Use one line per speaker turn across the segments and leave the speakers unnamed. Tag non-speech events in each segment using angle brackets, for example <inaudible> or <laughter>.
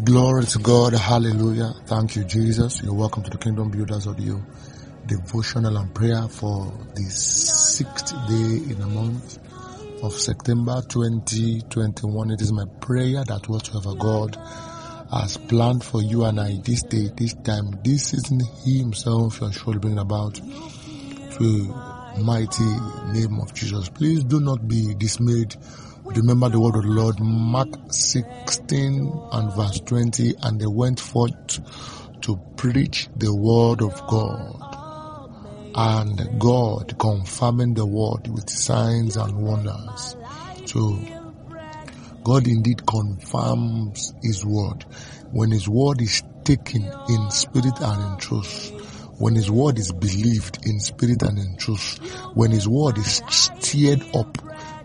Glory to God. Hallelujah. Thank you, Jesus. You're welcome to the Kingdom Builders Audio devotional and prayer for the sixth day in the month of September 2021. It is my prayer that whatsoever God has planned for you and I this day, this time, this season, He Himself shall surely bring about to mighty name of Jesus. Please do not be dismayed. Remember the word of the Lord, Mark 16 and verse 20, and they went forth to preach the word of God. And God confirming the word with signs and wonders. So, God indeed confirms His word. When His word is taken in spirit and in truth, when His word is believed in spirit and in truth, when His word is stirred up,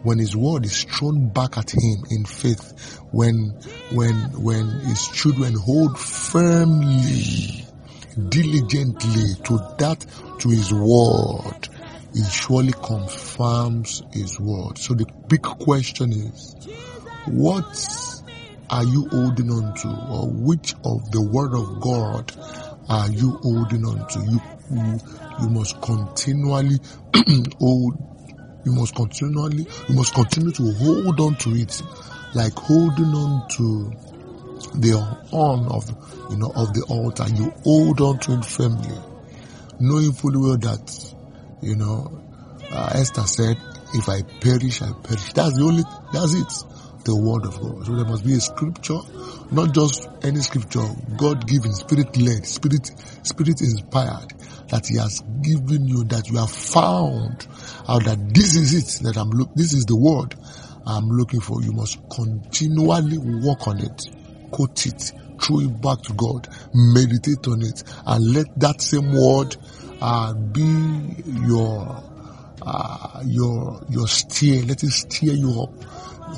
when His word is thrown back at Him in faith, when, when, when His children hold firmly, diligently to that, to His word, He surely confirms His word. So the big question is, what are you holding on to or which of the word of God are you holding on to? You, you, you must continually <clears throat> hold, you must continually, you must continue to hold on to it like holding on to the horn of, you know, of the altar. You hold on to it firmly, knowing fully well that, you know, uh, Esther said, if I perish, I perish. That's the only, that's it the word of God. So there must be a scripture, not just any scripture, God given, spirit led, spirit, spirit inspired, that He has given you, that you have found out that this is it, that I'm look, this is the word I'm looking for. You must continually work on it, quote it, throw it back to God, meditate on it, and let that same word uh, be your uh, your your steer. Let it steer you up.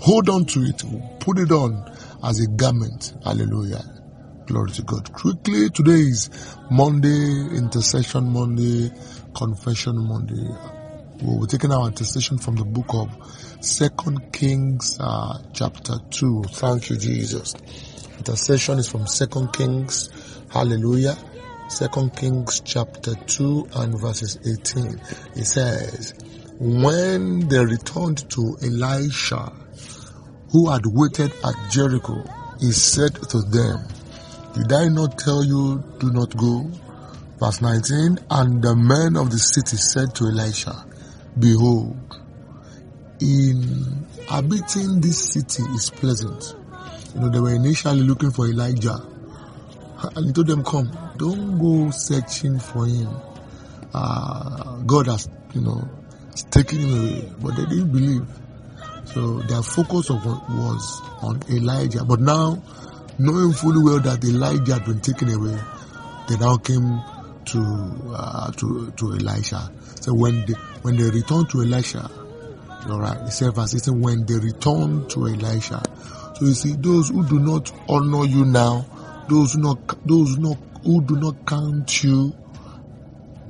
Hold on to it. Put it on as a garment. Hallelujah. Glory to God. Quickly, today is Monday, intercession Monday, confession Monday. We're taking our intercession from the book of Second Kings, uh, chapter two. Thank you, Jesus. Intercession is from Second Kings. Hallelujah. Second Kings chapter 2 and verses 18. It says, When they returned to Elisha, who had waited at Jericho, he said to them, Did I not tell you, do not go? Verse 19, And the men of the city said to Elisha, Behold, in inhabiting this city is pleasant. You know, they were initially looking for Elijah. And he told them, Come, don't go searching for him. Uh, God has, you know, taken him away. But they didn't believe. So their focus of was on Elijah. But now, knowing fully well that Elijah had been taken away, they now came to uh, to to Elisha. So when they when they returned to Elisha, all right, the it said verse 16, when they returned to Elisha. So you see, those who do not honor you now, those who not those who not who do not count you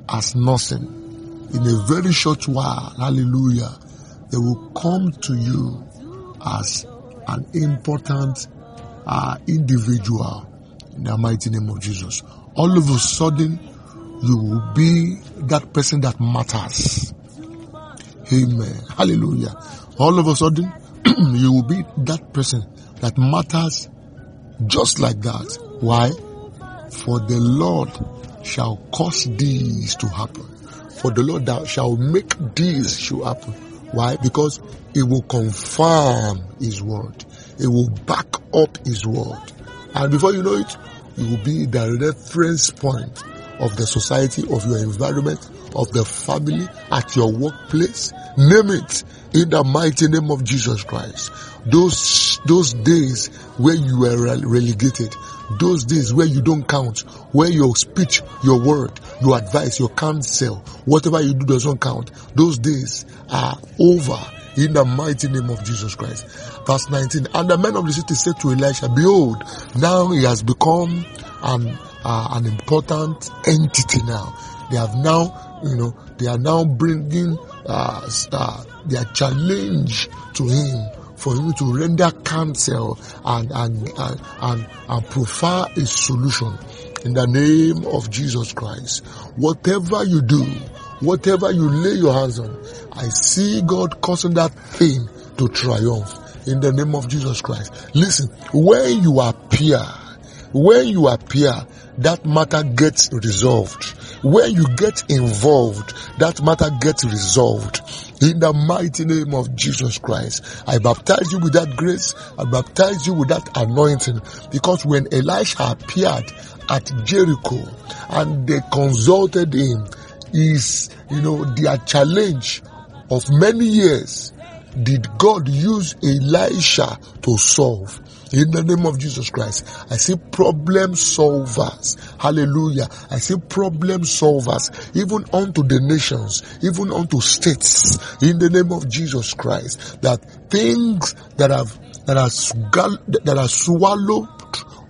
as nothing, in a very short while, hallelujah, they will come to you as an important uh, individual in the mighty name of Jesus. All of a sudden, you will be that person that matters. Amen. Hallelujah. All of a sudden, <clears throat> you will be that person that matters just like that. Why? For the Lord shall cause these to happen. For the Lord shall make these to happen. Why? Because it will confirm His word. It will back up His word. And before you know it, it will be the reference point of the society, of your environment, of the family, at your workplace. Name it in the mighty name of Jesus Christ. Those, those days where you were relegated, those days where you don't count, where your speech, your word, your advice, your counsel, whatever you do doesn't count, those days are over in the mighty name of Jesus Christ. Verse 19, and the men of the city said to Elisha, behold, now he has become an, uh, an important entity now. They have now, you know, they are now bringing uh, uh, their challenge to him for him to render counsel and, and, and, and, and prefer a solution in the name of Jesus Christ. Whatever you do, whatever you lay your hands on, I see God causing that thing to triumph in the name of Jesus Christ. Listen, when you appear, when you appear, that matter gets resolved. When you get involved, that matter gets resolved. In the mighty name of Jesus Christ, I baptize you with that grace. I baptize you with that anointing because when Elisha appeared at Jericho and they consulted him, is, you know, their challenge of many years did God use Elisha to solve? In the name of Jesus Christ, I see problem solvers. Hallelujah. I see problem solvers even unto the nations, even unto states. In the name of Jesus Christ, that things that have that are that are swallowed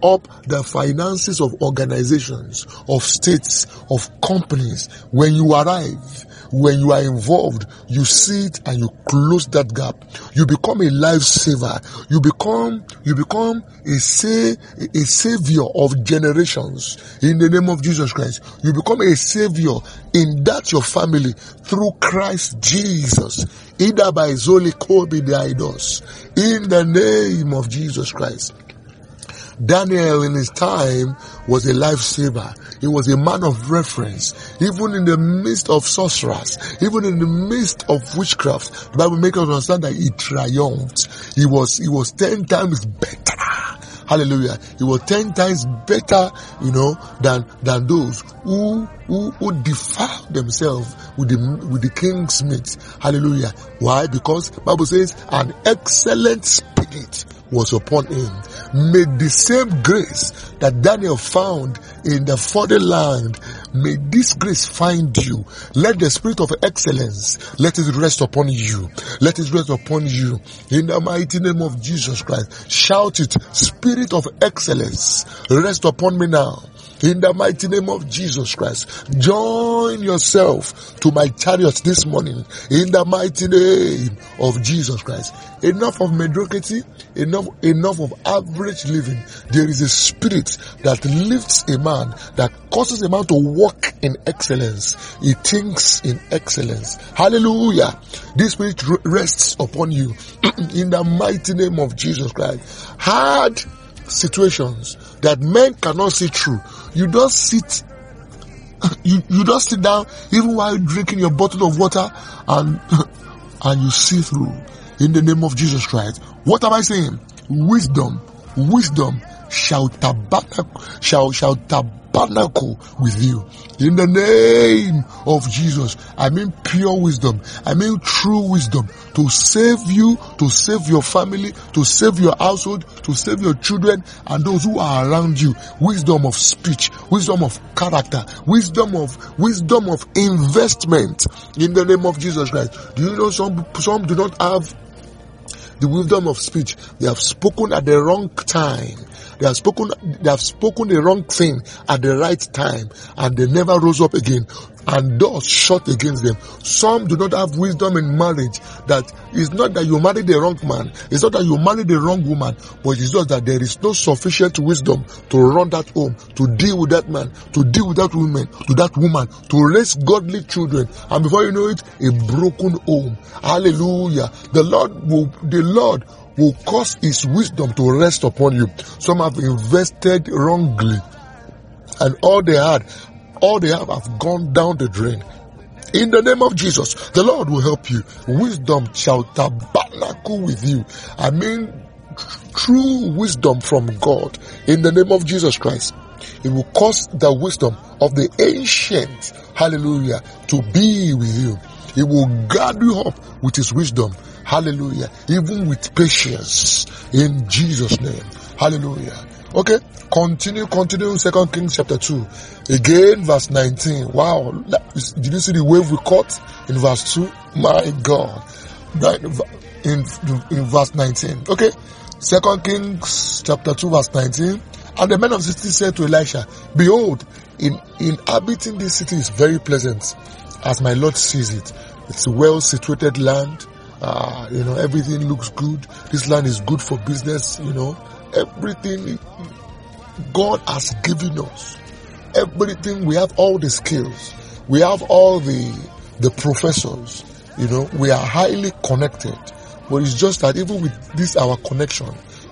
up the finances of organizations, of states, of companies. When you arrive, when you are involved, you see it and you close that gap. You become a lifesaver. You become, you become a say, a savior of generations in the name of Jesus Christ. You become a savior in that your family through Christ Jesus. Either by Zoli Kobe idols. In the name of Jesus Christ. Daniel in his time was a lifesaver. He was a man of reference. Even in the midst of sorcerers, even in the midst of witchcraft, the Bible makes us understand that he triumphed. He was, he was ten times better. Hallelujah. He was ten times better, you know, than, than those who, who, who defile themselves with the, with the king's meat. Hallelujah. Why? Because Bible says an excellent spirit was upon him. May the same grace that Daniel found in the foreign land, may this grace find you. Let the spirit of excellence, let it rest upon you. Let it rest upon you. In the mighty name of Jesus Christ. Shout it, spirit of excellence, rest upon me now in the mighty name of Jesus Christ. Join yourself to my chariot this morning in the mighty name of Jesus Christ. Enough of mediocrity, enough, enough of average living. There is a spirit that lifts a man, that causes a man to walk in excellence. He thinks in excellence. Hallelujah. This spirit rests upon you <clears throat> in the mighty name of Jesus Christ. Hard situations that men cannot see through. You don't sit, <laughs> you, you don't sit down even while drinking your bottle of water and, <laughs> and you see through in the name of Jesus Christ. What am I saying? Wisdom, wisdom shall tabernacle, shall, shall tabernacle with you. In the name of Jesus, I mean pure wisdom. I mean true wisdom to save you, to save your family, to save your household, to save your children and those who are around you. Wisdom of speech, wisdom of character, wisdom of, wisdom of investment in the name of Jesus Christ. Do you know some, some do not have the wisdom of speech. They have spoken at the wrong time. They have spoken, they have spoken the wrong thing at the right time and they never rose up again and doors shut against them. Some do not have wisdom in marriage that it's not that you marry the wrong man. It's not that you marry the wrong woman, but it's just that there is no sufficient wisdom to run that home, to deal with that man, to deal with that woman, to that woman, to raise godly children. And before you know it, a broken home. Hallelujah. The Lord will, the Lord will cause his wisdom to rest upon you. Some have invested wrongly and all they had, all they have have gone down the drain. In the name of Jesus, the Lord will help you. Wisdom shall tabernacle with you. I mean, true wisdom from God in the name of Jesus Christ. It will cause the wisdom of the ancient, hallelujah, to be with you. It will guard you up with his wisdom Hallelujah. Even with patience in Jesus' name. Hallelujah. Okay. Continue, continue Second Kings chapter 2. Again, verse 19. Wow. Did you see the wave we caught in verse 2? My God. In, in verse 19. Okay. Second Kings chapter 2 verse 19. And the men of city said to Elisha, Behold, in inhabiting this city is very pleasant, as my Lord sees it. It's a well situated land Uh, you know, everything looks good. This land is good for business. You know, everything God has given us. Everything we have all the skills. We have all the the professors. You know, we are highly connected. But it's just that even with this our connection,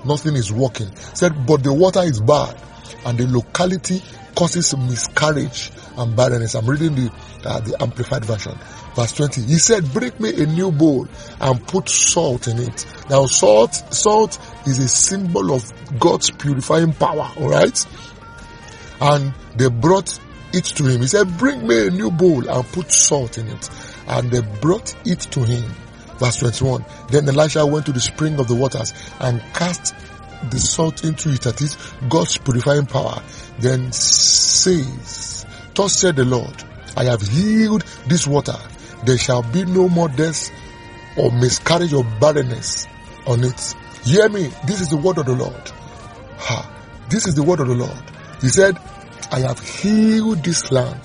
nothing is working. Said, but the water is bad and the locality causes miscarriage and barrenness. I'm reading the uh, the amplified version. Verse 20. He said, bring me a new bowl and put salt in it. Now salt, salt is a symbol of God's purifying power. All right. And they brought it to him. He said, bring me a new bowl and put salt in it. And they brought it to him. Verse 21. Then Elisha went to the spring of the waters and cast the salt into it, that is God's purifying power. Then says, Thus said the Lord, I have healed this water. There shall be no more death or miscarriage or barrenness on it. Hear me. This is the word of the Lord. Ha. This is the word of the Lord. He said, I have healed this land.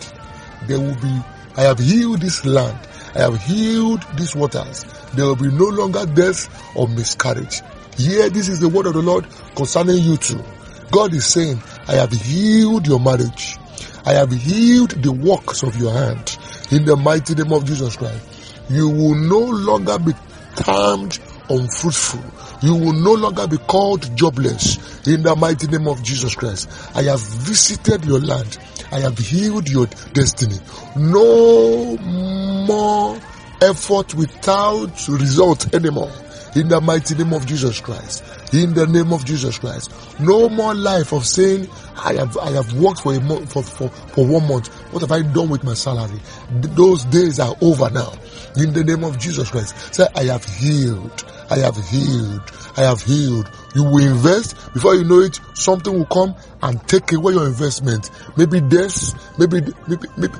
There will be, I have healed this land. I have healed these waters. There will be no longer death or miscarriage. Here, this is the word of the Lord concerning you too. God is saying, I have healed your marriage. I have healed the works of your hand. In the mighty name of Jesus Christ. You will no longer be termed unfruitful. You will no longer be called jobless in the mighty name of Jesus Christ. I have visited your land. I have healed your destiny. No more effort without result anymore. In the mighty name of Jesus Christ. In the name of Jesus Christ. No more life of saying, I have, I have worked for a month, for, for, for one month. What have I done with my salary? Those days are over now. In the name of Jesus Christ. Say, I have healed. I have healed. I have healed. You will invest before you know it, something will come and take away your investment. Maybe death, maybe, maybe, maybe,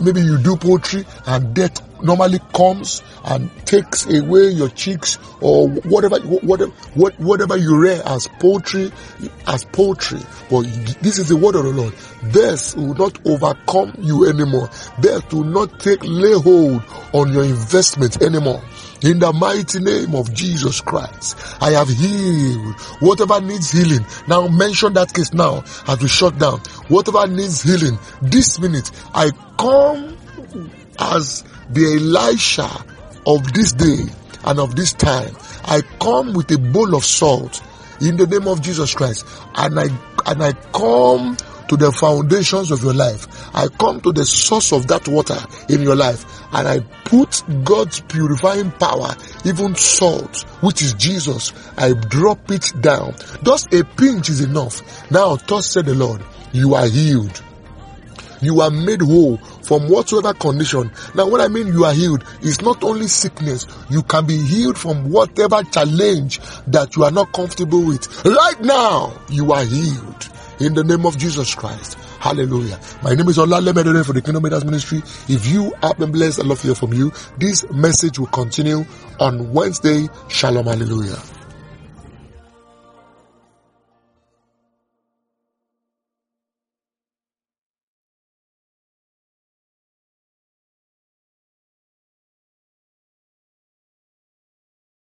maybe you do poultry and death normally comes and takes away your chicks or whatever, whatever, whatever you rear as poultry, as poultry. But this is the word of the Lord. Death will not overcome you anymore. Death will not take lay hold on your investment anymore. In the mighty name of Jesus Christ, I have healed whatever needs healing. Now mention that case now as we shut down. Whatever needs healing, this minute, I come as the Elisha of this day and of this time. I come with a bowl of salt in the name of Jesus Christ and I, and I come to the foundations of your life. I come to the source of that water in your life and I put God's purifying power, even salt, which is Jesus, I drop it down. Just a pinch is enough. Now, thus said the Lord, you are healed. You are made whole from whatsoever condition. Now, what I mean you are healed, is not only sickness. You can be healed from whatever challenge that you are not comfortable with. Right now, you are healed in the name of Jesus Christ. Hallelujah. My name is Olale Medere for the Kingdom Leaders Ministry. If you have been blessed, I love to hear from you. This message will continue on Wednesday. Shalom. Hallelujah.